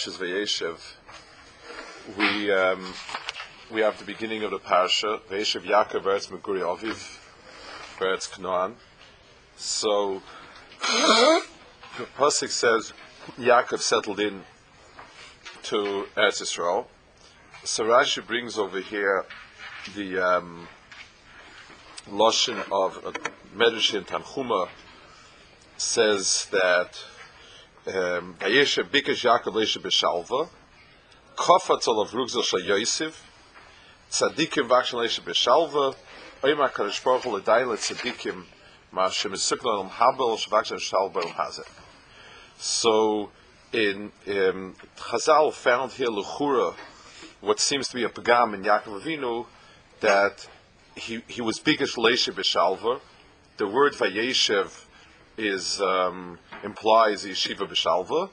Parshas Vayeshev, we um, we have the beginning of the Parsha, Vayeshev Yaakov Eretz Meguri Aviv, Eretz Canaan. So the pasuk says Yaakov settled in to Eretz Yisrael. So Rashi brings over here the um, lashon of uh, Medrash in Tanchuma says that Vayeshev Bikesh Yaakov Leisha B'Shalva, Kofatz Olav Rugzel Shal Yosef, Tzadikim Vakshan Leisha B'Shalva, Oima Kadosh Baruch Hu L'Dai Tzadikim Ma Shem Yisukna Olam Habel Shvakshan Shalva Olam Hazeh. So in um, Chazal found here Luchura what seems to be a pagam in Yaakov Avinu that he he was Bikesh Leisha B'Shalva. The word Vayeshev is um, implies yeshiva b'shalva,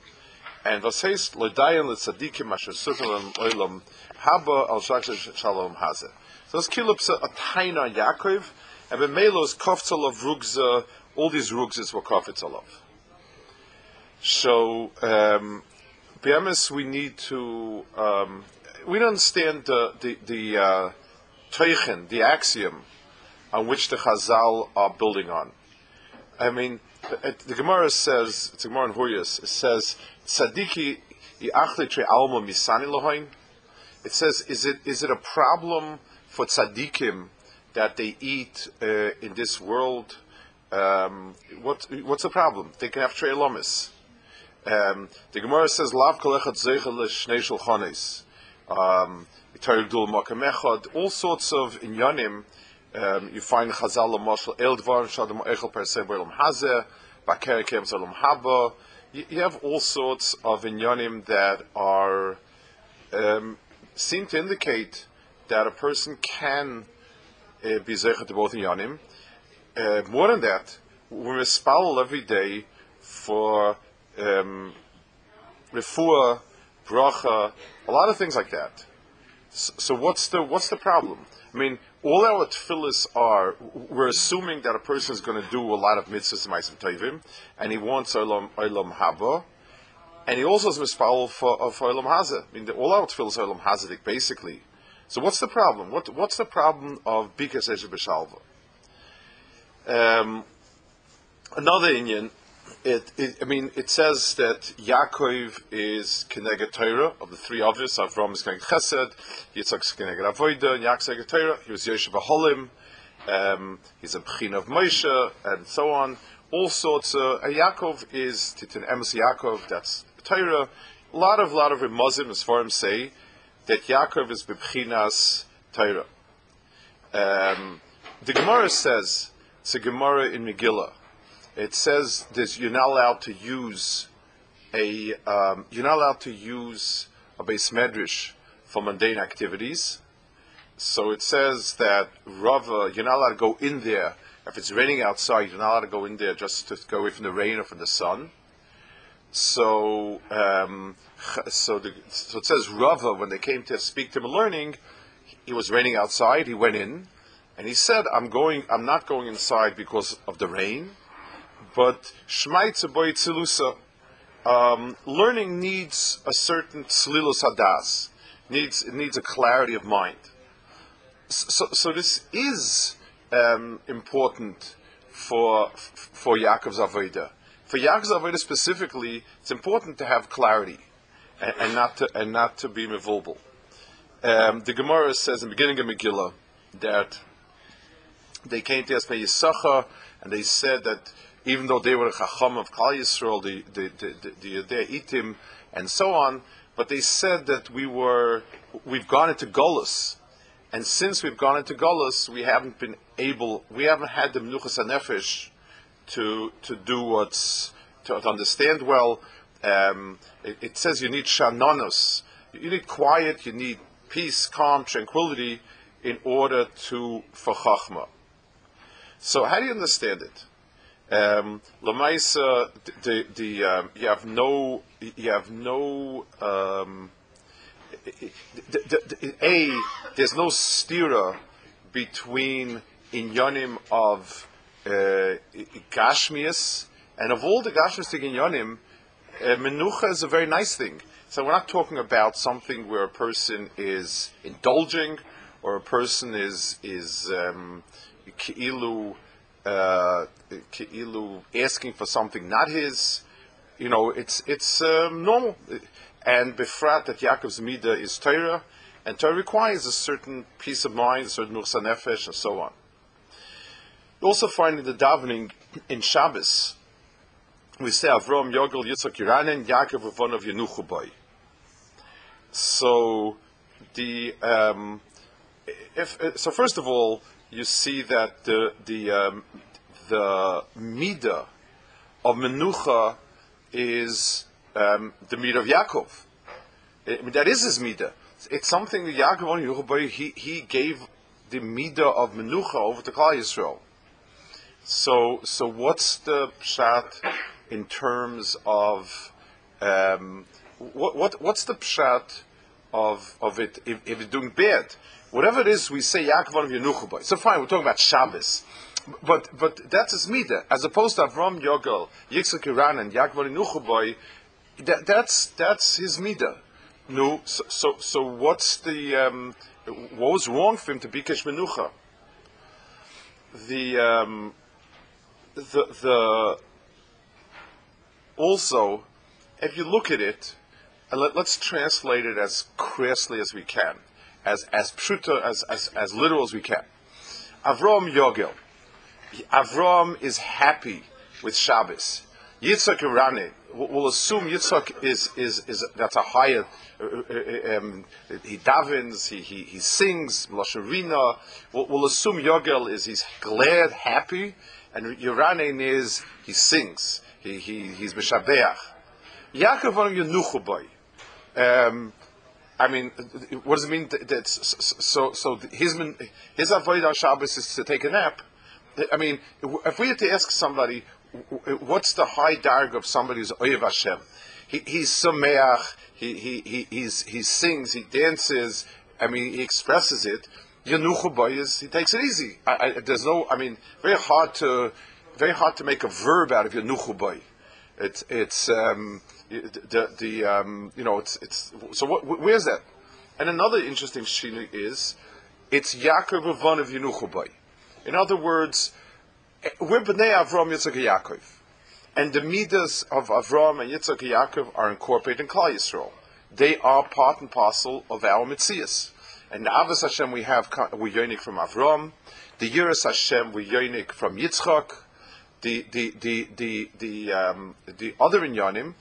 and was heißt ledayan letzadikim asher sukkam olam haba al shaksh shalom hazeh. So this kilups a taina Yaakov, and b'melos koftzal of rugza, all these rugsas were koftzal of. So, um, we need to, um, we don't understand the, the, the uh, teichen, the axiom on which the Chazal are building on. I mean, the, Gemara says, it's a Gemara in Huriyas, it says, Tzadiki yi'achle tre alma misani lohain. It says, is it, is it a problem for tzaddikim that they eat uh, in this world? Um, what, what's the problem? They can have tre lomis. Um, the Gemara says, Lav kolechat zeichel l'shnei shulchanes. Um, all sorts of inyanim um, you find Chazal Moshel Eldvar Shadam Echel Per Se Belam Hazeh Bakerikem Salam Haba. You have all sorts of inyanim that are um, seem to indicate that a person can uh, be zeichet to both inyanim. Uh, more than that, we mispal every day for um, refuah, bracha, a lot of things like that. So, so what's the what's the problem? I mean, all our tefillas are, we're assuming that a person is going to do a lot of mitzvahs and ma'asim tovim, and he wants olam, olam haba, and he also is mispal for, uh, for olam hazeh. I mean, the, all our tefillas are olam hazedik, basically. So what's the problem? What, what's the problem of bikas eshe b'shalva? Um, another Indian it, it, I mean, it says that Yaakov is Keneged Torah of the three Avos. Avram is Keneged Chesed, Yitzchak is Keneged Avoida, and Yaakov is Torah. He was Yoshev Aholim. Um, he's a Bchin of Moshe, and so on. All sorts. Of, uh, Yaakov is Titan Emes Yaakov. That's Torah. A lot of lot of Muslim as far as say that Yaakov is Bebchinas Torah. Um, the Gemara says it's a Gemara in Megillah it says this, you're not allowed to use a um, you're not allowed to use a base medrash for mundane activities. So it says that Rava, you're not allowed to go in there if it's raining outside. You're not allowed to go in there just to go away from the rain or from the sun. So um, so, the, so it says Rava when they came to speak to him learning, it was raining outside. He went in, and he said, "I'm going. I'm not going inside because of the rain." But Shmaitza boy tzilusa, um, learning needs a certain tzlilus hadas, needs it needs a clarity of mind. So, so this is um, important for for Yaakov's avodah. For Yaakov's avodah specifically, it's important to have clarity and, and not to and not to be mevulbel. Um, the Gemara says in the beginning of Megillah that they came to Yasmei Yisachar and they said that even though they were Chacham of Klal Yisrael, the the the, the, the Itim, and so on. But they said that we were we've gone into Golas, and since we've gone into Golas, we haven't been able, we haven't had the Menuchas Nefesh to to do what's to, to understand well. Um, it, it, says you need shanonos, you need quiet, you need peace, calm, tranquility in order to for chachma. So how do you understand it? Um, Lamaisa, the, the um, you have no you have no um, the, the, a there's no stira between inyanim of uh, and of all the gashmias inyanim, uh, menucha is a very nice thing. So we're not talking about something where a person is indulging or a person is is um, ki'ilu uh, ki'ilu asking for something not his. You know, it's it's um, normal. And befrat that Yaakov's midah is Torah, and Torah requires a certain peace of mind, a certain nuchsa nefesh, and so on. You also find in the davening in Shabbos, we say Avram Yogel Yitzchak Yiranen Yaakov Avon of Yenuchubai. So the um, if so, first of all, you see that the the um, the midah of menucha is um, the midah of Yaakov. I mean, that is his midah. It's something that Yaakov he he gave the midah of menucha over to Klal Yisrael. So so what's the pshat in terms of um, what, what what's the pshat of of it if, if it's doing bad? Whatever it is, we say Yaakov. So fine, we're talking about Shabbos. But but that's his midah, as opposed to Avram Yogel, Yitzchak Iran, and Yaakov Yenuchabai. That, that's that's his midah. No, so, so, so what's the um, what was wrong for him to be Kish Menucha? The um, the the also, if you look at it, and let, us translate it as crassly as we can, as as pshuta, as, as as literal as we can. Avram Yogel. Avram is happy with Shabbos. Yitzchak Irani, we'll assume Yitzchak is, is, is that's a higher, uh, uh, um, he davens, he, he, he sings, Lasharina. We'll, we'll assume Yogel is he's glad, happy, and Yeranin is he sings, he, he, he's Meshabeach. Yaakov on Yenuchuboy. Um, I mean, what does it mean? That, so, so his his avoid avodah Shabbos is to take a nap. I mean, if we had to ask somebody, what's the high darg of somebody who's Oyev Hashem? He, he's Sameach, he, he, he, he's, he sings, he dances, I mean, he expresses it. Yanuchu is, he takes it easy. I, I, there's no, I mean, very hard to, very hard to make a verb out of Yanuchu It's, it's, um, the, the, um, you know, it's, it's, so what, where's that? And another interesting shini is, it's Yaakov Avon of Yanuchu In other words, we're Bnei Avram Yitzchak Yaakov. And the midas of Avram and Yitzchak Yaakov are incorporated in Klal Yisrael. They are part and parcel of our Mitzias. And the Avos Hashem we have, we yonik from Avram. The Yiras Hashem we yonik from Yitzchak. The, the, the, the, the, um, the other inyanim,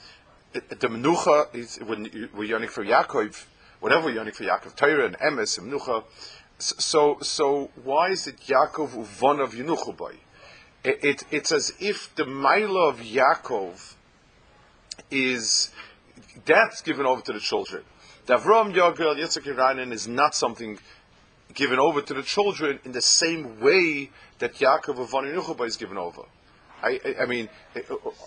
the Menucha is we yonik for Yaakov, whatever we yonik for Yaakov, Torah and Emes and Menucha. So, so why is it Yaakov uvon of Yenuchabai? it, it, it's as if the Maila of Yaakov is that's given over to the children. The Avram Yogel Yitzchak Iranin is not something given over to the children in the same way that Yaakov of Vaninuchaba is given over. I, I, I, mean,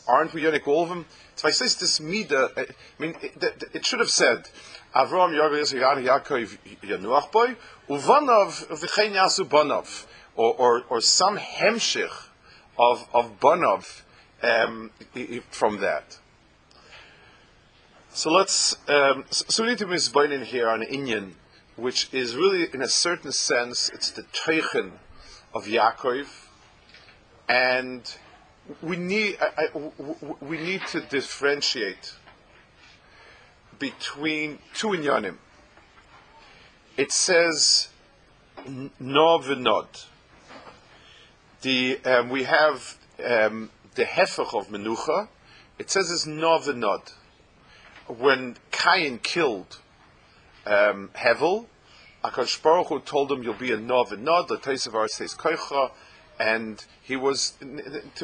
aren't we Yonik all of them? So I say this Mida, I mean, it, it, should have said, Avram Yogel Yitzchak Yaakov Yanuach boy, Uvanav V'chein Yasu Banav, or, or, or some Hemshich of, of Banov um, from that. So let's, um, so we need to misbain in here on Inyan, which is really, in a certain sense, it's the Teichen of Yaakov, and we need, I, I, we need to differentiate between two inyanim. It says no v'nod the um, we have um, the hefech of menucha. It says it's nov and nod. When Cain killed um, Hevel, Akash Baruch Hu told him, "You'll be a nov and nod." The Teisavar says koicha, and he was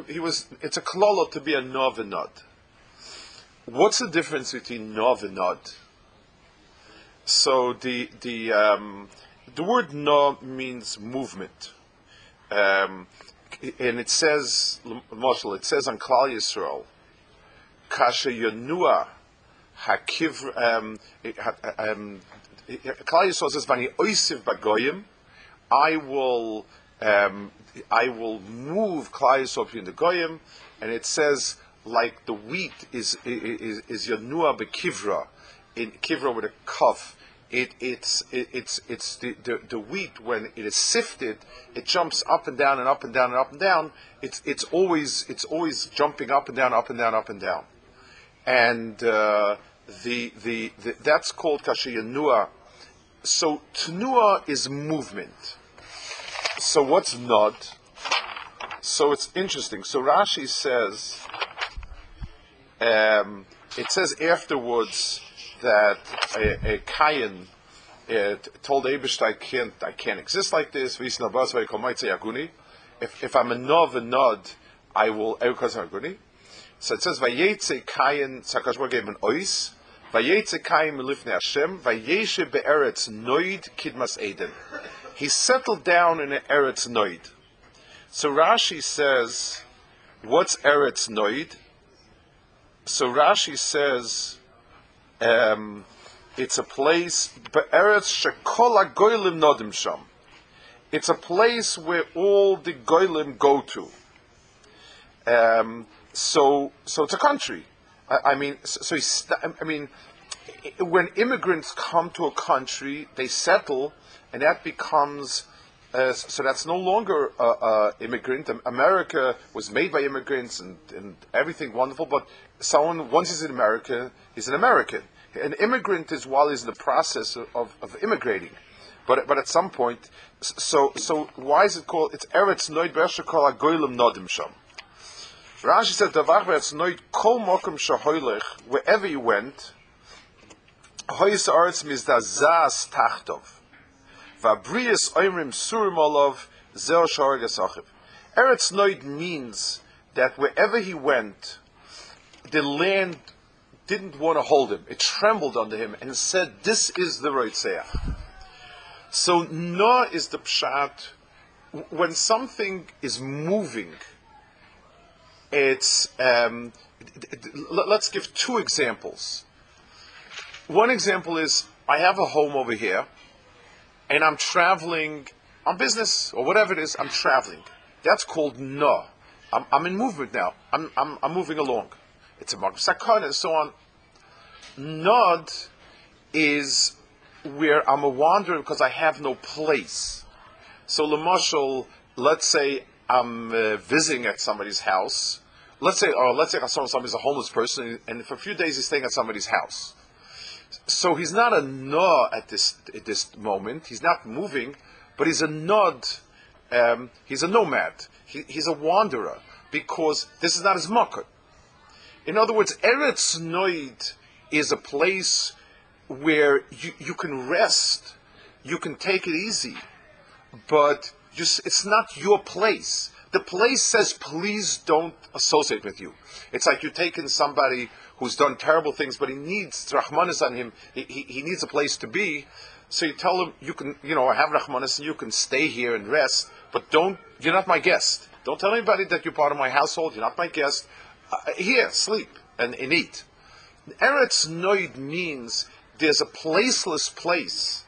he was. It's a klolo to be a nov and nod. what's the difference between nov? So the the um, the word no means movement, um, and it says, Marshall, it says on Klal Yisrael, kasha yanua hakiv. Um, um, Klal Yisrael says, "Vani oisiv bagoyim." I will um, I will move Yisrael in the goyim, and it says like the wheat is is, is yanua bekivra in kivra with a cuff. It, it's it, it's it's the, the, the wheat when it is sifted, it jumps up and down and up and down and up and down. It's it's always it's always jumping up and down, up and down, up and down, and uh, the, the, the that's called kashiyanua. So tnua is movement. So what's not? So it's interesting. So Rashi says um, it says afterwards that a, a Kayan uh, told Abish, I can't, I can't exist like this. If, if I'm a nov and nod, I will. So it says, Vayetze Kayan, Sakashbar gave an ois, Vayetze Kayan milifne Hashem, Vayeshe be'eretz noid kidmas Eden. He settled down in eretz noid. So Rashi says, what's eretz noid? so Rashi says um, it's a place be'eretz shekola goylim nodim sham. It's a place where all the goylim go to. Um, so, so it's a country. I, I mean, so, so I mean, when immigrants come to a country, they settle, and that becomes uh, so that's no longer uh, uh, immigrant. America was made by immigrants and, and everything wonderful, but someone, once he's in America, he's an American. An immigrant is while he's in the process of, of immigrating. But, but at some point, so, so why is it called, it's Eretz Noid Kol Agoylim Nodim Sham. Rashi said, Davach Eretz Noid Kol Mokum Shahoylech, wherever you went, Hoyis Aretz Mizdazaz Tachtov. Vabrius oimrim surim olav zel Eretz Noid means that wherever he went, the land didn't want to hold him. It trembled under him and said, "This is the Roitzeach." So Na is the pshat. When something is moving, it's. Um, let's give two examples. One example is I have a home over here and I'm traveling on business or whatever it is, I'm traveling. That's called no. I'm, I'm in movement now. I'm, I'm, I'm moving along. It's a mark of sakon and so on. Nod is where I'm a wanderer because I have no place. So, Lamashal, let's say I'm uh, visiting at somebody's house. Let's say, or let's say I saw somebody's a homeless person, and for a few days he's staying at somebody's house so he's not a no at this at this moment. He's not moving, but he's a nod. Um, he's a nomad. He, he's a wanderer because this is not his makkah. In other words, Eretz Noid is a place where you, you can rest, you can take it easy, but just, it's not your place. The place says, please don't associate with you. It's like you're taking somebody who's done terrible things, but he needs Rahmanis on him. He, he, he, needs a place to be. So you tell him, you can, you know, have Rahmanis and you can stay here and rest, but don't, you're not my guest. Don't tell anybody that you're part of my household. You're not my guest. Uh, here, sleep and, and eat. Eretz Noid means there's a placeless place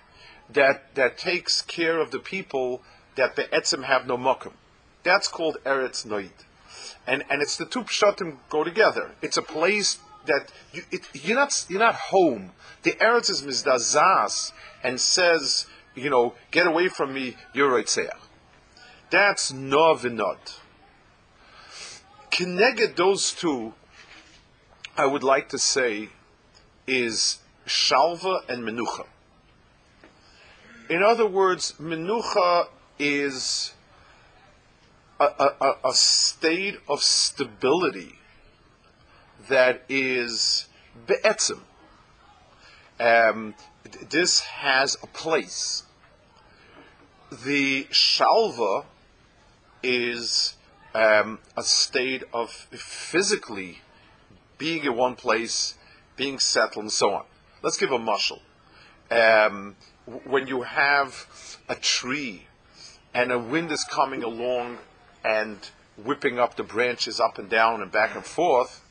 that, that takes care of the people that the Etzim have no mokum. That's called Eretz Noid. And, and it's the two pshatim go together. It's a place that you, you're not you're not home. The Eretz is mizdazas and says, you know, get away from me, you're Reitzea. That's novinot. Connected those two, I would like to say, is shalva and menucha. In other words, menucha is a, a, a state of stability that is be'etzim. Um, this has a place. The shalva is um, a state of physically being in one place, being settled, and so on. Let's give a mushal. Um, when you have a tree and a wind is coming along and whipping up the branches up and down and back and forth,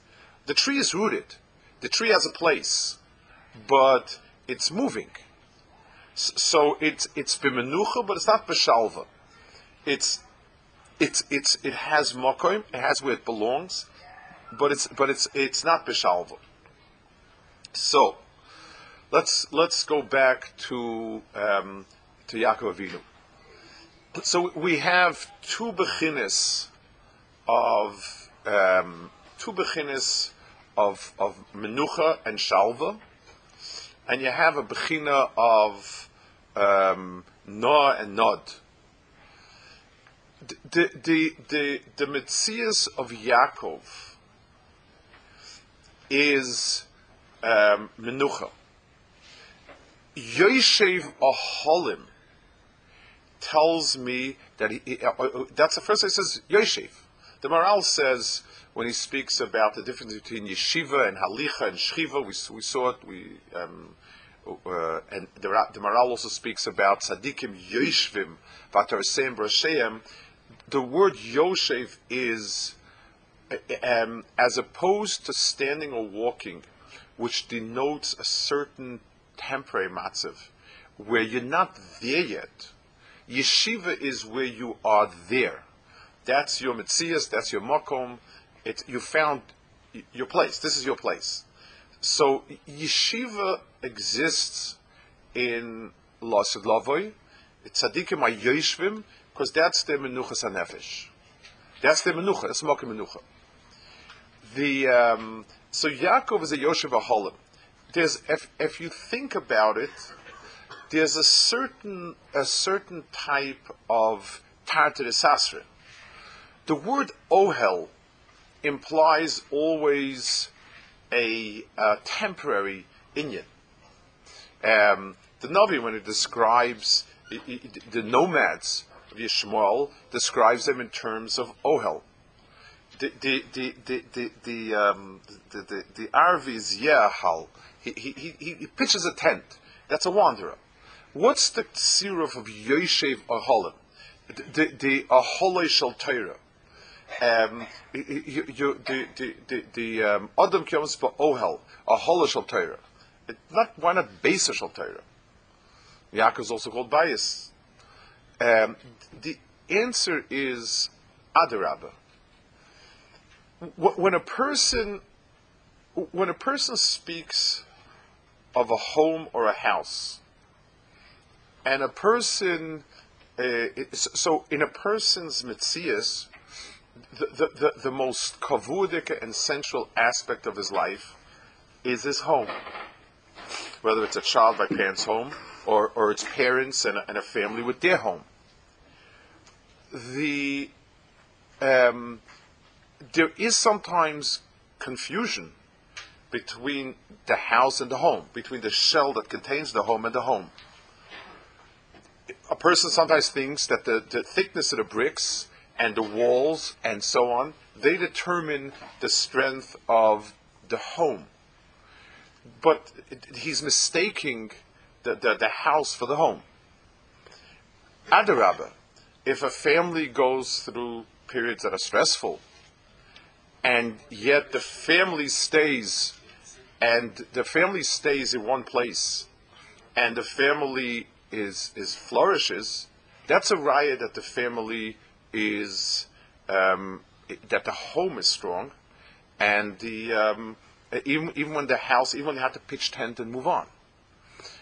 the tree is rooted. The tree has a place, but it's moving. So it's it's bimenucha, but it's not b'shalva. It's it's it's it has mokoim, it has where it belongs, but it's but it's it's not b'shalva. So let's let's go back to um, to Yaakov Avinu. So we have two beginners of um, two beginners of of menucha and shalva, and you have a bechina of um, noah and nod. The the the the mitzias of Yaakov is um, menucha. Yoshev Aholim tells me that he, uh, uh, that's the first he says Yoshev. The Maharal says when he speaks about the difference between yeshiva and halicha and shchiva, we, we saw it. We um, uh, and the, the Maharal also speaks about tzaddikim yoshvim v'atarseim brasheim. The word yoshev is um, as opposed to standing or walking, which denotes a certain temporary matzav, where you're not there yet. Yeshiva is where you are there. That's your mitzias, that's your makom. It, you found your place. This is your place. So yeshiva exists in Lavoy. It's tzaddikim ayoshvim, because that's the menuchas hanefesh. That's the menucha. That's makom menucha. The um, so Yaakov is a Yoshev Aholim there's if if you think about it, there's a certain a certain type of tartaris asra. The word ohel implies always a, a temporary inyan. Um, the Navi, when it describes the nomads of Yishmael, describes them in terms of ohel. The the the the the the, um, the, the, the Arvi is yehal he, he, he, he pitches a tent. That's a wanderer. What's the siruf of Yoshev Aholim? The, the Aholei Shal Torah. Um, you, you, the um, Adam comes for Ohel, Aholei Shal Torah. Not why not Shal Torah? Yaakov is also called bias. Um, the answer is Adarabah. When a person when a person speaks of a home or a house. And a person, uh, so in a person's mitzias, the, the, the, the most kavudik and central aspect of his life is his home. Whether it's a child by parents' home or, or its parents and a, and a family with their home. The, um, there is sometimes confusion between the house and the home, between the shell that contains the home and the home. A person sometimes thinks that the, the thickness of the bricks and the walls and so on, they determine the strength of the home. But he's mistaking the, the, the house for the home. Adarabah, if a family goes through periods that are stressful, and yet the family stays and the family stays in one place, and the family is is flourishes, that's a riot that the family is um, that the home is strong, and the um, even even when the house even when they have to pitch tent and move on.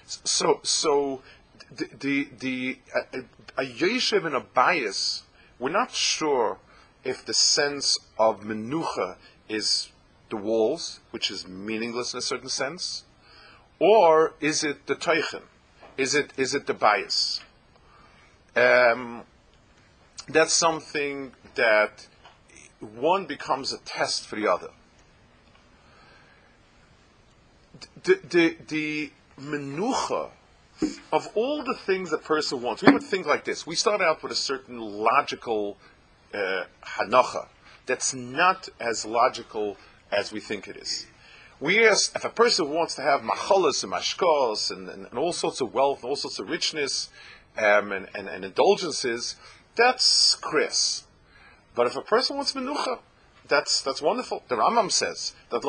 So so the the, the a, a yeshiv and a bias, we're not sure if the sense of menucha is the walls, which is meaningless in a certain sense, or is it the teichen? Is it is it the bias? Um, that's something that one becomes a test for the other. The the, the menucha of all the things a person wants, we would think like this. We start out with a certain logical uh, that's not as logical as we think it is. We ask if a person wants to have machalas and mashkos and, and, and, all sorts of wealth, all sorts of richness um, and, and, and indulgences, that's Chris. But if a person wants menucha, that's that's wonderful. The Rambam says that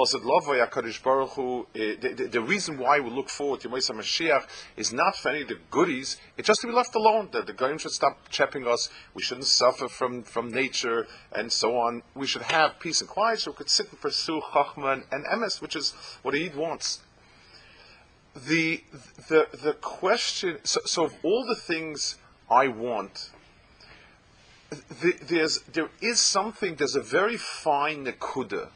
Baruch Hu. Eh, the, the, the, reason why we look forward to Yemais Mashiach is not for any of the goodies. It's just to be left alone. That the Goyim should stop chapping us. We shouldn't suffer from, from nature and so on. We should have peace and quiet, so we could sit and pursue Chachma and, and Emes, which is what Eid wants. The the the question. So, so of all the things I want there's there is something. There's a very fine nekuda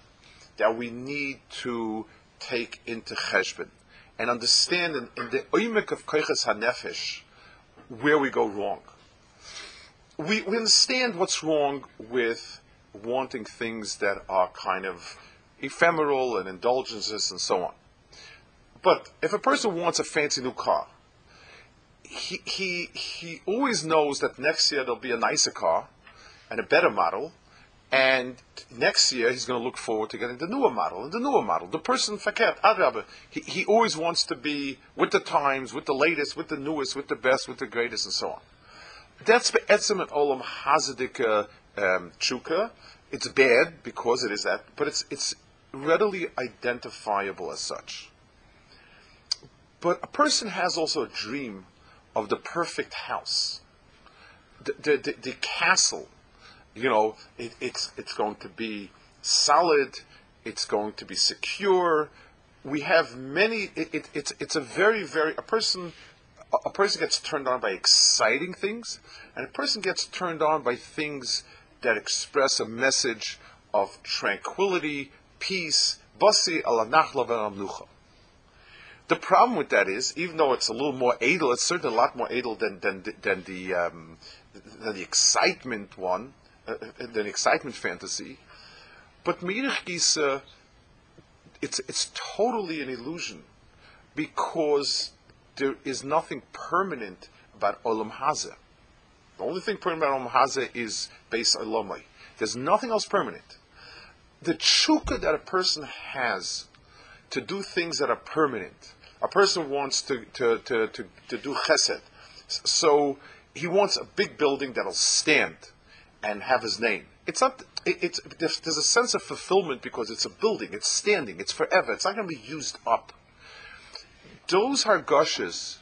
that we need to take into cheshbon and understand in, in the oimek of koiches hanefesh where we go wrong. We, we understand what's wrong with wanting things that are kind of ephemeral and indulgences and so on. But if a person wants a fancy new car, he, he, he always knows that next year there'll be a nicer car and a better model, and next year he's going to look forward to getting the newer model and the newer model. The person adrabe, he, he always wants to be with the times, with the latest, with the newest, with the best, with the greatest, and so on. That's be'etzim and olam hazadika um, chuka. It's bad because it is that, but it's it's readily identifiable as such. But a person has also a dream of the perfect house, the, the, the, the castle. You know, it, it's, it's going to be solid, it's going to be secure. We have many, it, it, it's, it's a very, very, a person, a person gets turned on by exciting things, and a person gets turned on by things that express a message of tranquility, peace, basi ala nachla the problem with that is, even though it's a little more edel, it's certainly a lot more edel than than than the um, than the excitement one, uh, uh than excitement fantasy. But Mirich Gisa, it's it's totally an illusion, because there is nothing permanent about Olam Hazeh. The only thing permanent about Olam Hazeh is based on Lomai. There's nothing else permanent. The chukka that a person has to do things that are permanent a person wants to, to, to, to, to do chesed. So he wants a big building that'll stand and have his name. It's not. It, it's there's a sense of fulfillment because it's a building. It's standing. It's forever. It's not going to be used up. Those hargoshes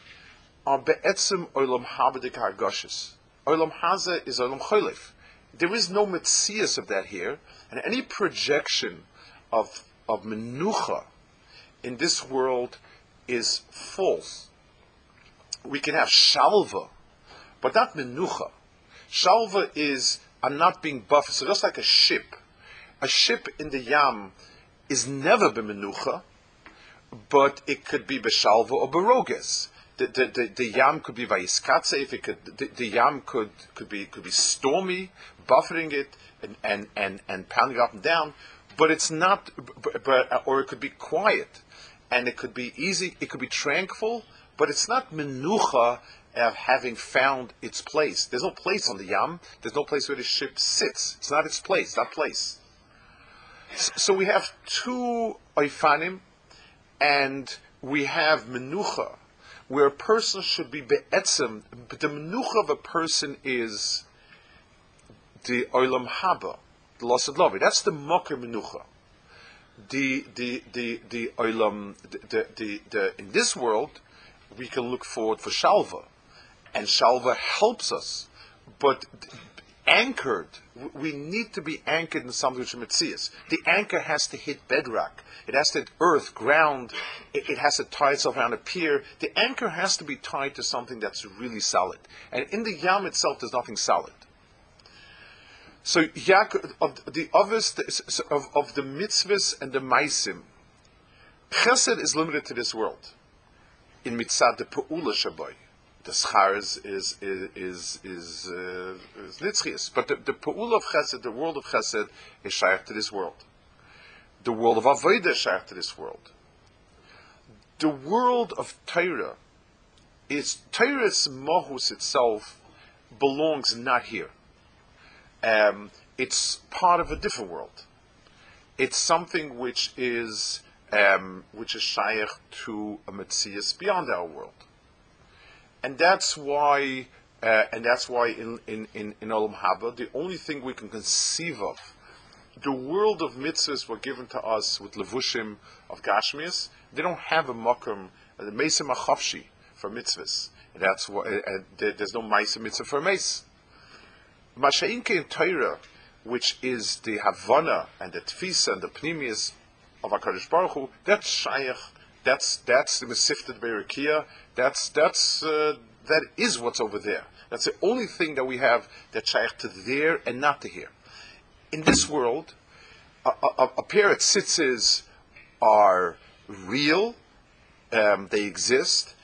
are be'etzim olam habadik hargoshes. Olam haza is olam cholif. There is no mitzias of that here, and any projection of of menucha in this world is false. We can have shalva, but not menucha. Shalva is I'm not being buffeted. So just like a ship, a ship in the yam is never menucha, but it could be beshalva or beroges. The, the, the, the, yam could be vayiskatse, if it could, the, the, yam could, could be could be stormy, buffeting it and, and, and, and pounding up and down, but it's not, or it could be quiet and it could be easy, it could be tranquil, but it's not menucha of having found its place. There's no place on the yam. There's no place where the ship sits. It's not its place. That place. So we have two oifanim, and we have menucha, where a person should be be'etzem. But the menucha of a person is the oilam haba, the loss of love. That's the mocker menucha the the the the olam the, the, the, in this world we can look forward for shalva, and shalva helps us, but anchored. We need to be anchored in something which is The anchor has to hit bedrock. It has to hit earth, ground. It, it, has to tie itself around a pier. The anchor has to be tied to something that's really solid. And in the yam itself, there's nothing solid. So Yaakov, of the others of, of the mitzvahs and the maisim, chesed is limited to this world. In mitzvah the peula shaboy, the schar is is is is, uh, is but the, the peula of chesed, the world of chesed, is shaykh to this world. The world of avodah is shaykh to this world. The world of Torah is Torah's mohus itself belongs not here um, it's part of a different world. It's something which is um, which is shaykh to a Metzias beyond our world. And that's why, uh, and that's why in, in, in, in Olam Haba, the only thing we can conceive of, the world of mitzvahs were given to us with levushim of Gashmias. They don't have a makom, the Mesa Machavshi for mitzvahs. That's why, uh, there's no Mesa mitzvah for Mesa. Masha'inke in Torah, which is the Havana and the Tfisa and the Pnimius of HaKadosh Baruch Hu, that's Shaykh, that's, that's the Mesifted Berikia, that's, that's, uh, that is what's over there. That's the only thing that we have that's Shaykh to there and not to here. In this world, a, a, a pair of tzitzis are real, um, they exist.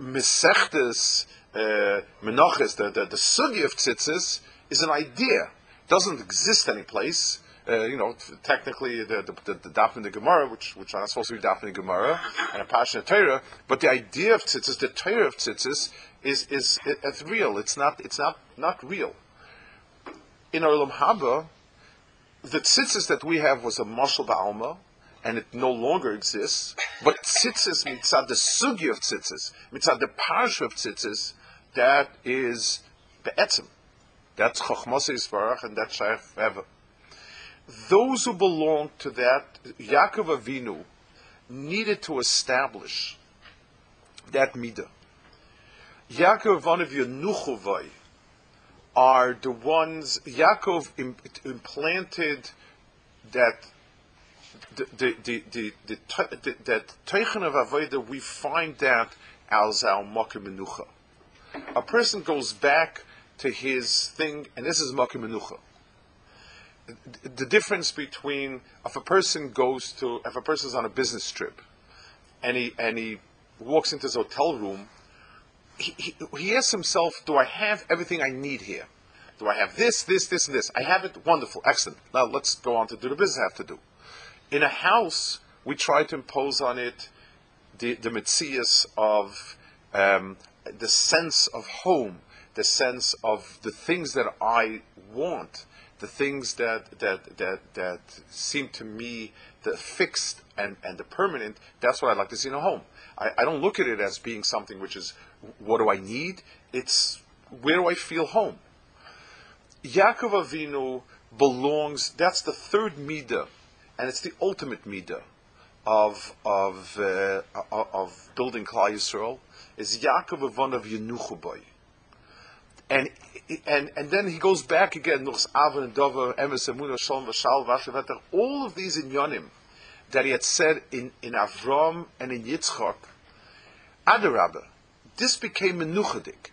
Mesechtes, uh, Menachis, the, the, the sugi of tzitzis, is an idea. It doesn't exist any place. Uh, you know, technically the the, the, the in the Gemara, which which are not supposed to be daf the Gemara and a passionate Torah, but the idea of tzitzis, the Torah of tzitzis, is is it, it's real. It's not it's not not real. In Olam Haba, the tzitzis that we have was a mashal ba'alma, and it no longer exists. But tzitzis mitzad the sugi of tzitzis, mitzad the parsha of tzitzis, that is be'etzim. That's Chochmasa Yisbarach, and that's Shaykh forever. Those who belong to that, Yaakov Avinu, needed to establish that midah. Yaakov Avinu Yenuchovai are the ones, Yaakov implanted that the, the, the, the, that of Avodah, we find that as our Menucha. A person goes back to his thing, and this is Makim Menucha. The difference between if a person goes to if a person is on a business trip, and he and he walks into his hotel room, he, he, he asks himself, "Do I have everything I need here? Do I have this, this, this, and this? I have it. Wonderful, excellent. Now let's go on to do the business I have to do." In a house, we try to impose on it the the mitzias of um, the sense of home the sense of the things that I want, the things that that that that seem to me the fixed and, and the permanent, that's what I'd like to see in a home. I, I don't look at it as being something which is what do I need? It's where do I feel home? Yaakov Avinu belongs, that's the third midah, and it's the ultimate midah of of uh, of building Klal Yisrael, is Yaakov Avon of Yenuchubai and and and then he goes back again. All of these in Yonim that he had said in in Avram and in Yitzchak, Adarabah, this became menuchadik.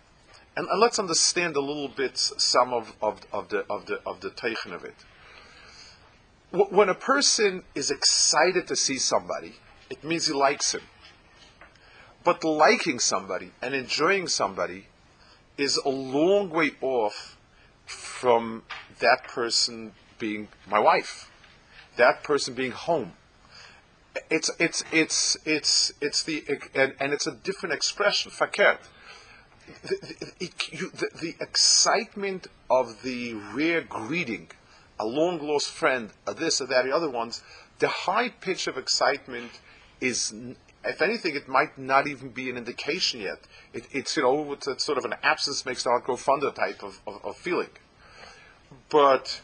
And, and let's understand a little bit some of, of, of the of the of the teichen of it. When a person is excited to see somebody, it means he likes him. But liking somebody and enjoying somebody is a long way off from that person being my wife, that person being home. It's it's it's it's it's the and, and it's a different expression. Faket. The, the, the, the, excitement of the rare greeting, a long lost friend, a this or that, the other ones, the high pitch of excitement is if anything, it might not even be an indication yet. It, it's you know it's, it's, sort of an absence makes the heart grow fonder type of, of, of, feeling. But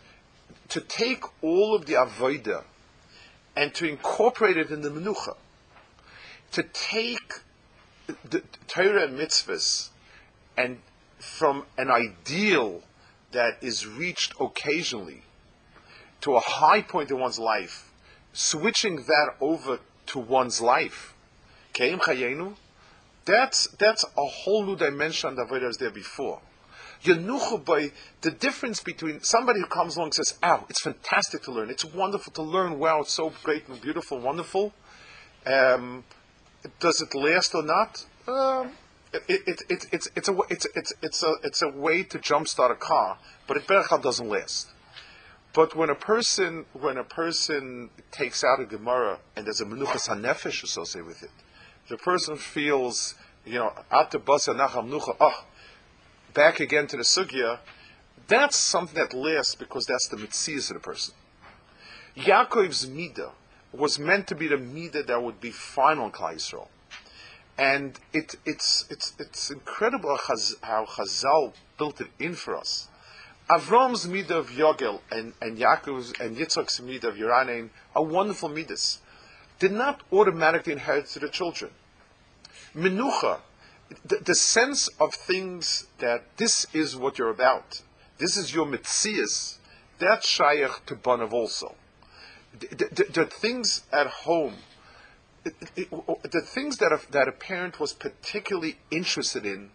to take all of the avodah and to incorporate it in the menucha, to take the Torah and mitzvahs and from an ideal that is reached occasionally to a high point in one's life, switching that over to one's life Keim Chayenu, that's, that's a whole new dimension that was there before. Yenuchu by the difference between somebody who comes along and says, "Ow, it's fantastic to learn. It's wonderful to learn. Wow, it's so great and beautiful, and wonderful." Um, does it last or not? Um, it, it, it, it's, it's, a, it's, it's, a, it's a way to jumpstart a car, but it doesn't last. But when a person when a person takes out a Gemara and there's a menuchas hanefesh associated with it, the person feels, you know, oh, back again to the sugya, that's something that lasts because that's the mitzvah of the person. Yaakov's Midah was meant to be the Midah that would be final in Klal Yisrael. And it, it's, it's, it's incredible how Chazal built it in for us. Avram's midah of Yogel and, and Yaakov's and Yitzchak's midah of Yeranein are wonderful midas. Did not automatically inherit to the children. Menucha, the, the, sense of things that this is what you're about, this is your mitzias, that's shaykh to Banav also. The, the, the, things at home, the things that a, that a parent was particularly interested in,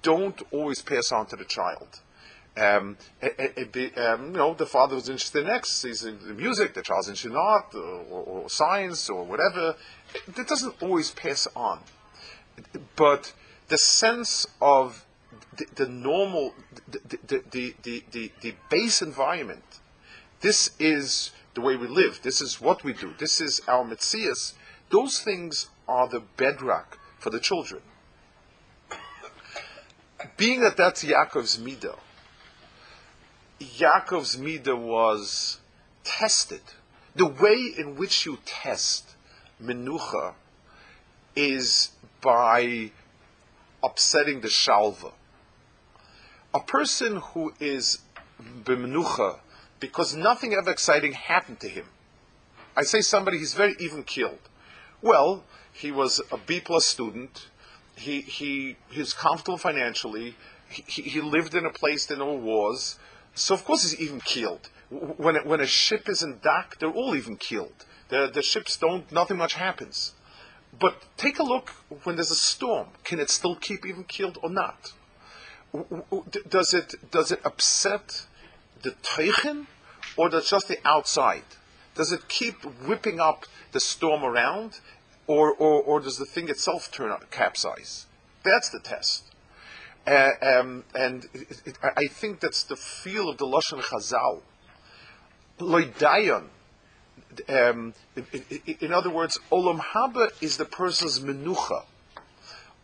don't always pass on to the child. Um, it, it, um, you know, the father was interested in X, he's in music, the child's interested in art or, or, or science or whatever. It, it, doesn't always pass on. But the sense of the, the normal, the, the, the, the, the, base environment, this is the way we live, this is what we do, this is our Metzias, those things are the bedrock for the children. Being that that's Yaakov's Midah, Yaakov's Midah was tested. The way in which you test Menucha is by upsetting the Shalva. A person who is Bemenucha because nothing ever exciting happened to him. I say somebody, he's very even killed. Well, he was a B plus student. He, he, he's comfortable financially. He, he lived in a place that no wars. So of course he's even keeled. When, when a ship is in dock, they're all even keeled. The, the ships don't, nothing much happens. But take a look when there's a storm. Can it still keep even keeled or not? Does it, does it upset the teichen or does just the outside? Does it keep whipping up the storm around or, or, or does the thing itself turn out capsize? That's the test. Uh, um, and it, it, I think that's the feel of the Lashon Chazal. Loidayon. Um, in other words, Olam Haba is the person's menucha.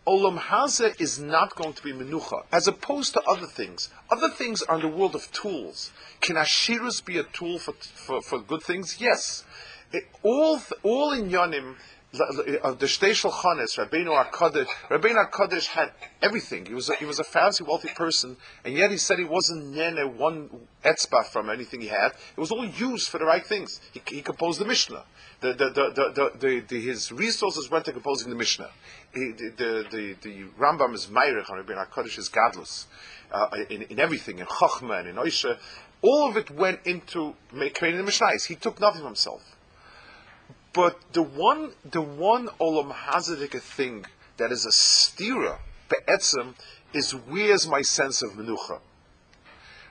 Olam Haza is not going to be menucha, as opposed to other things. Other things are in the world of tools. Can Ashirus be a tool for, for, for good things? Yes. It, all, all in Yonim of the Shtei Shulchanis, Rabbeinu HaKadosh, Rabbeinu HaKadosh had everything. He was a, he was a fancy, wealthy person, and yet he said he wasn't nene one etzba from anything he had. It was all used for the right things. He, he composed the Mishnah. The, the, the, the, his resources went to composing the Mishnah. He, the, the, the, Rambam is Meirich on Rabbeinu HaKadosh is Gadlus. Uh, in, in everything, in Chochmah and in Oisha, all of it went into creating the Mishnahs. He took nothing for himself. But the one, the one olam hazadik thing that is a stira be'etzem is where's my sense of menucha.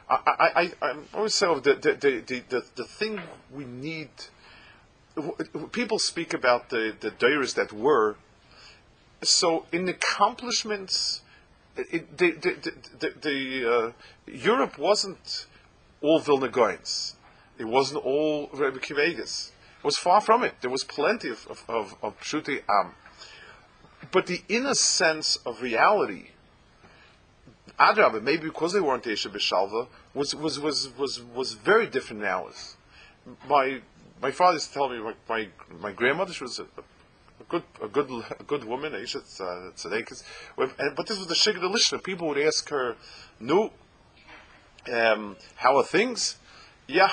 I, I, I, am always saying the, the, the, the, the thing we need. People speak about the the dairies that were. So in accomplishments, it, the, the, the, the uh, Europe wasn't all Vilna Gaons. It wasn't all Rebbe Akiva Eigers was far from it. There was plenty of, of, of, of Pshuti Am. But the inner sense of reality, Adrab, maybe because they weren't Esha B'Shalva, was, was, was, was, was very different than ours. My, my father used to tell me, my, my, my grandmother, she was a, a good, a good, a good woman, Aisha Tzadekis. But this was the Shigda Lishna. People would ask her, "No, um, how are things?" Yeah,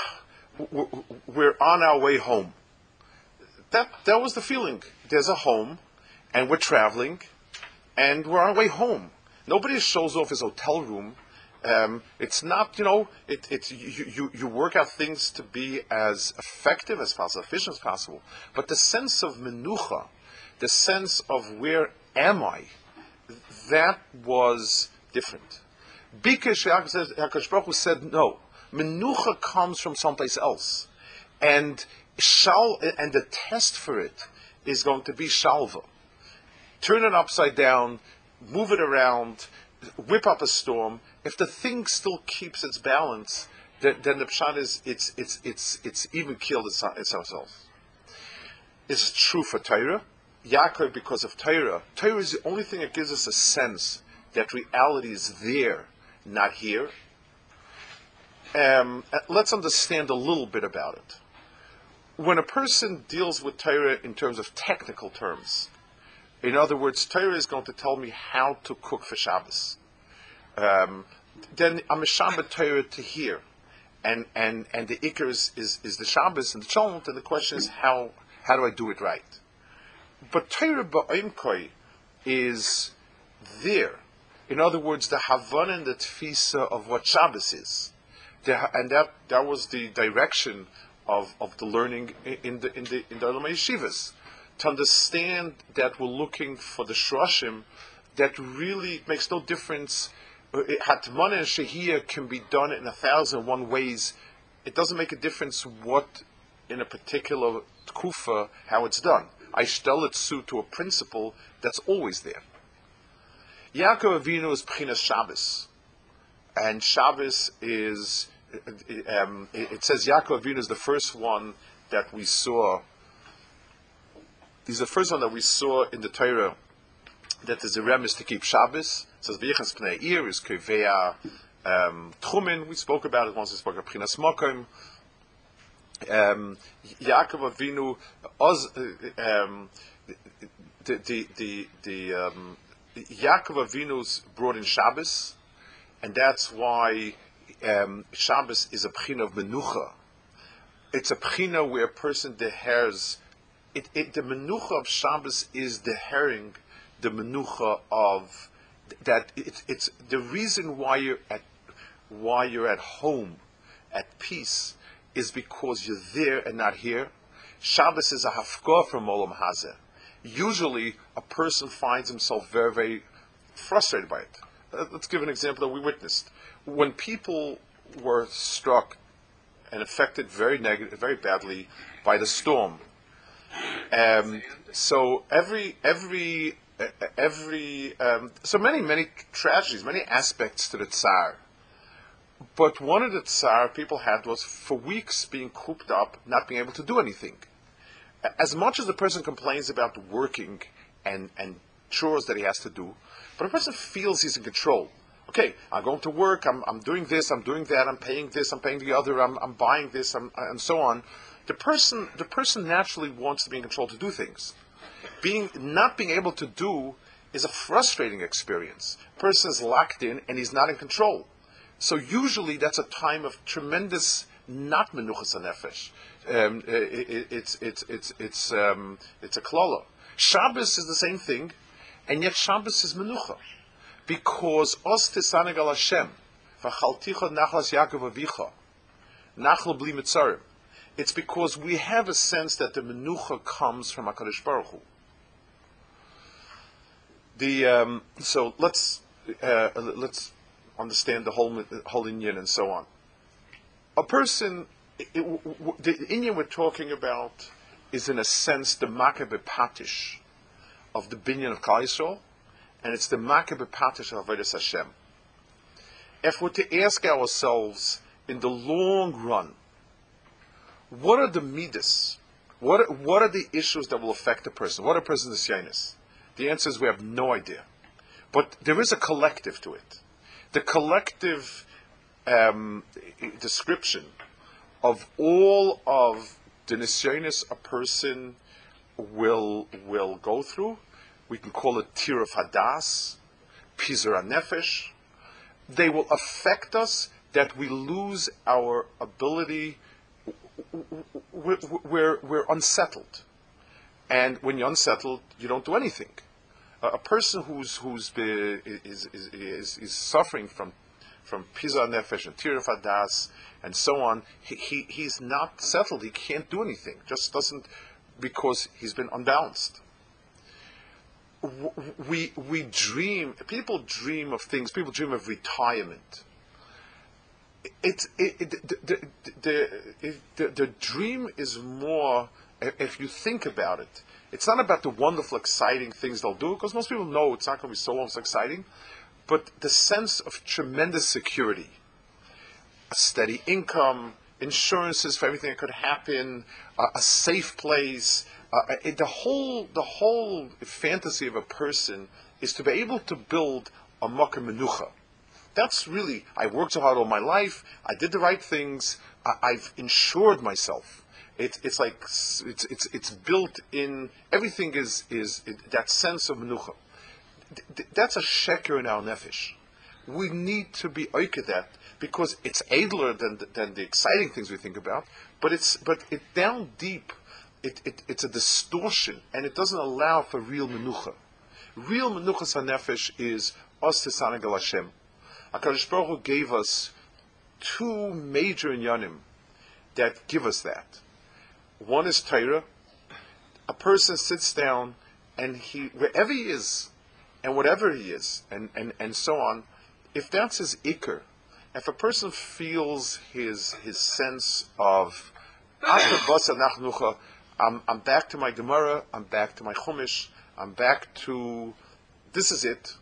we're on our way home that that was the feeling. There's a home, and we're traveling, and we're on our way home. Nobody shows off his hotel room. Um, it's not, you know, it, it's you, you, you work out things to be as effective as possible, efficient as possible. But the sense of menucha, the sense of where am I, that was different. Because Hakadosh Baruch said no. Menucha comes from someplace else, and shal, and the test for it is going to be shalva. Turn it upside down, move it around, whip up a storm. If the thing still keeps its balance, then, then the pshat is it's it's it's it's even killed itself. Is it true for Torah? Yaakov, because of Torah, Torah is the only thing that gives us a sense that reality is there, not here. Um, let's understand a little bit about it when a person deals with Torah in terms of technical terms, in other words, Torah is going to tell me how to cook for Shabbos. Um, then I'm a Shabbat Torah to hear, and and and the Iker is, is, is the Shabbos and the Shalom, and the question is how how do I do it right? But Torah ba'imkoi is there. In other words, the Havan and the Tfisa of what Shabbos is. And that, that was the direction of, of the learning in the in the in the Yeshivas. To understand that we're looking for the Shroshim, that really makes no difference. Uh, Hatman and Shehiyah can be done in a thousand one ways. It doesn't make a difference what in a particular kufa how it's done. I stell it suit to a principle that's always there. Yaakov Avinu is Pchinas Shabbos, and Shabbos is. Um, it says Yaakov Avinu is the first one that we saw. He's the first one that we saw in the Torah that is a remes to keep Shabbos. It says V'yichas Pnei is Kevea um. We spoke about it once. We spoke about Pchinas Mokim um, Yaakov Avinu, Oz, um, the the the, the um, Yaakov Avinu's brought in Shabbos, and that's why um, Shabbos is a pchina of menucha. It's a pchina where a person dehers. It, it, the menucha of Shabbos is dehering the menucha of that. It, it's the reason why you're at why you're at home, at peace is because you're there and not here. Shabbos is a hafkah from Olam Hazeh. Usually, a person finds himself very, very frustrated by it. Uh, let's give an example that we witnessed. When people were struck and affected very negative, very badly by the storm, um, so every every uh, every um, so many many tragedies, many aspects to the tsar but one of the tsar people had was for weeks being cooped up, not being able to do anything. As much as the person complains about working and, and chores that he has to do, but a person feels he's in control. Okay, I'm going to work, I'm, I'm doing this, I'm doing that, I'm paying this, I'm paying the other, I'm, I'm buying this, I'm, and so on. The person, the person naturally wants to be in control to do things. Being, not being able to do is a frustrating experience. Person is locked in and he's not in control. So usually that's a time of tremendous not menuchas nefesh. Um, it, it, it's it's it's it's um, it's a klala. Shabbos is the same thing, and yet Shabbos is menucha because os tisaneg al Hashem v'chalticha nachlas Yaakov avicha nachla bli mitzarim. It's because we have a sense that the menucha comes from Hakadosh Baruch Hu. The um, so let's uh, let's understand the whole whole inyan and so on. A person, it, it, the inyan we're talking about is in a sense the Makkah Patish of the binyan of Klal and it's the Makkah Patish of Avodas Hashem. If we're to ask ourselves in the long run, what are the midas? What are, what are the issues that will affect a person? What are a person's yanis? The answer is we have no idea. But there is a collective to it the collective um, description of all of the nisyonis a person will will go through. We can call it tir of hadas, pizar nefesh. They will affect us that we lose our ability. We're, we're unsettled, and when you're unsettled, you don't do anything a person who's who's be, is, is, is, is suffering from from pizur nefesh and tiraf adas and so on, he, he he's not settled. He can't do anything. Just doesn't because he's been unbalanced. We we dream. People dream of things. People dream of retirement. It's it, it, the, the, the, the, dream is more. If you think about it, it's not about the wonderful, exciting things they'll do, because most people know it's not going to be so long as exciting, but the sense of tremendous security, a steady income, insurances for everything that could happen, uh, a safe place. Uh, it, the whole the whole fantasy of a person is to be able to build a makkah menucha. That's really I worked so hard all my life. I did the right things. I, I've insured myself It's it's like it's it's it's built in. Everything is is it, that sense of menucha. Th- th- that's a sheker in our nefesh. We need to be oike that because it's idler than than the exciting things we think about. But it's but it down deep. It, it, it's a distortion, and it doesn't allow for real menucha. Real menuchas hanefesh is os tesanagal Hashem. Hakadosh Baruch Hu gave us two major inyanim that give us that. One is Torah. A person sits down and he, wherever he is, and whatever he is, and, and, and so on, if that's his ikr, if a person feels his his sense of I'm, I'm back to my Gemara, I'm back to my Chumash, I'm back to this is it.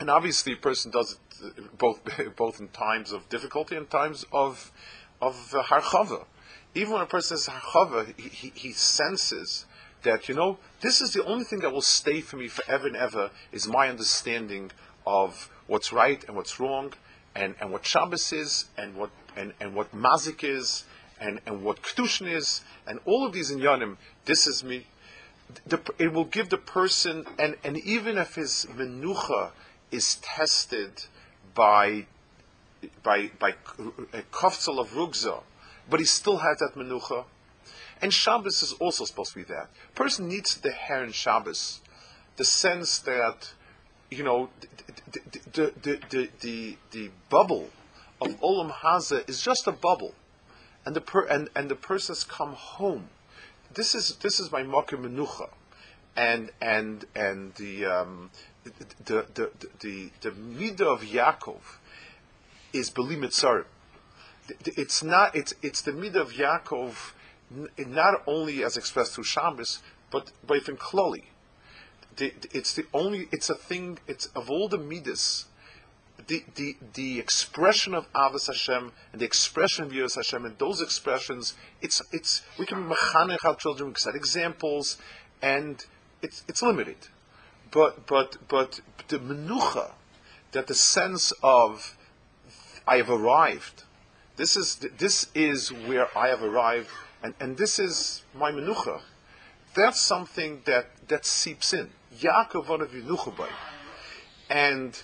And obviously, a person does it both both in times of difficulty and times of of harchava. Even when a person is harchava, he, he, he senses that you know this is the only thing that will stay for me forever and ever is my understanding of what's right and what's wrong, and, and what Shabbos is, and what and, and what mazik is, and, and what kedushin is, and all of these inyanim. This is me. The, it will give the person, and, and even if his menucha is tested by by by a kofzel of rugza, but he still has that menucha. And Shabbos is also supposed to be that. Person needs the hair in Shabbos, the sense that you know the the the the, the, bubble of olam haza is just a bubble, and the per, and and the person's come home. This is this is my mocker menucha, and and and the um, the the the the, of Yaakov is belimit. It's not. It's it's the midah of Yaakov, not only as expressed through Shabbos, but by in kloli. It's the only. It's a thing. It's of all the midas. The, the, the expression of Avos Hashem and the expression of Yiras Hashem and those expressions, it's it's we can mechanech our children, we can set examples, and it's it's limited. But but but the menucha, that the sense of I have arrived. This is this is where I have arrived, and, and this is my menucha. That's something that that seeps in. Yaakov one of Yenuchabay. and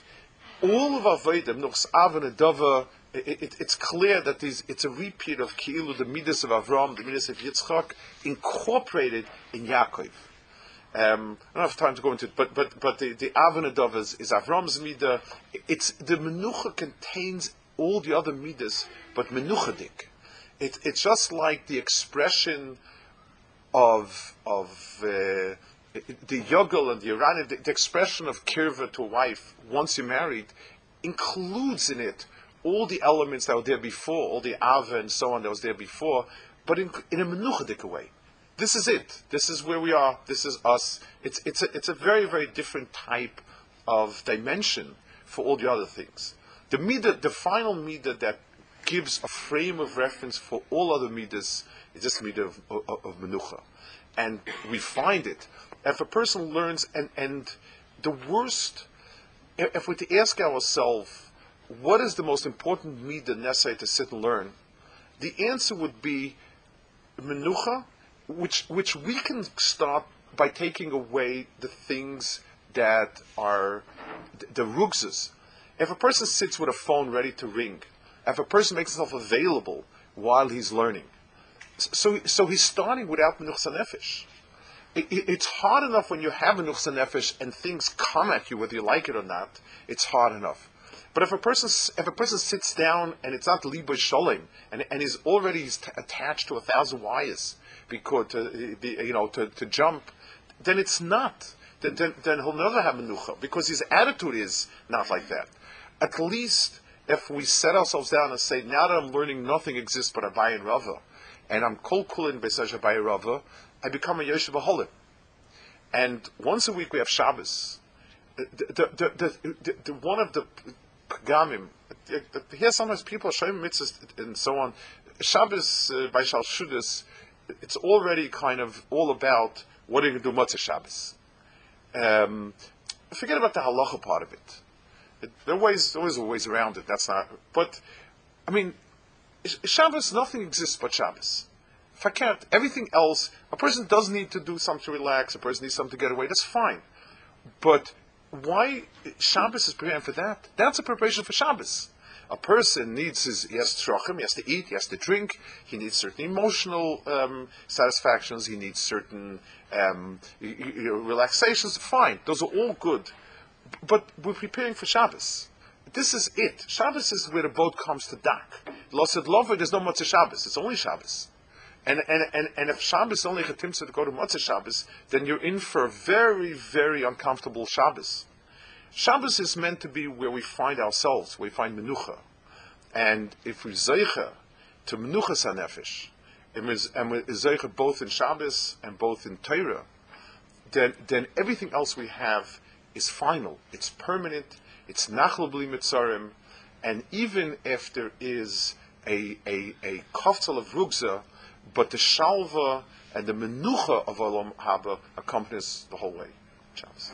all of Avodim, Nuchs Av and it, it's clear that it's a repeat of Ki'ilu, the Midas of Avram, the Midas of Yitzchak, incorporated in Yaakov. Um, I don't have time to go into it, but but but the the Avanadov is, is Avram's midah. It's the menucha contains all the other midas, but menuchadik. It, it's just like the expression of of uh, the yogal and the Iranian, the, the expression of kirva to wife once you're married, includes in it all the elements that were there before, all the ava and so on that was there before, but in, in a menuchadik way this is it. This is where we are. This is us. It's it's a, it's a very very different type of dimension for all the other things. The the final midah that gives a frame of reference for all other midas is this midah of, of, of menucha, and we find it. If a person learns, and and the worst, if we're to ask ourselves, what is the most important midah necessary to sit and learn, the answer would be menucha which which we can start by taking away the things that are the, rugzes. If a person sits with a phone ready to ring, if a person makes himself available while he's learning, so so he's starting without menuchas nefesh. It, it, it's hard enough when you have a nuchsa nefesh and things come at you whether you like it or not. It's hard enough. But if a person if a person sits down and it's not liba sholem and and is already t- attached to a thousand wires because to you know to, to jump, then it's not. Then, then, then he'll never have menucha because his attitude is not like that. At least if we set ourselves down and say, now that I'm learning nothing exists but Abaye and Rava, and I'm kol kulin b'saj and Rava, I become a yeshiva holim. And once a week we have Shabbos. The, the, the, one of the gamim. Here sometimes people show mitzvahs and so on. Shabbos uh, by Shalshudas, it's already kind of all about what are you going to do Motzei Shabbos. Um, forget about the halacha part of it. it there are ways, always ways around it. That's not. But I mean, Shabbos, nothing exists but Shabbos. Fakert. Everything else, a person does need to do something to relax, a person needs something to get away, that's fine. But why Shabbos is preparing for that? That's a preparation for Shabbos. A person needs his, he has trachim, he has to eat, he has to drink, he needs certain emotional um, satisfactions, he needs certain um, relaxations, fine, those are all good. But we're preparing for Shabbos. This is it. Shabbos is where the boat comes to dock. Losid Lover, there's no Motzah Shabbos, it's only Shabbos. And, and, and, and if Shabbos only chatimsa to go to Motzah Shabbos, then you're in for a very, very uncomfortable Shabbos. Shabbos is meant to be where we find ourselves, where we find menucha. And if we zeicha to menucha sanefesh, and we're zeicha both in Shabbos and both in Torah, then, then everything else we have is final. It's permanent. It's nachal bli mitzarim. And even if there is a, a, a koftel of rugza, but the shalva and the menucha of Olam Haba accompanies the whole way. Shabbos.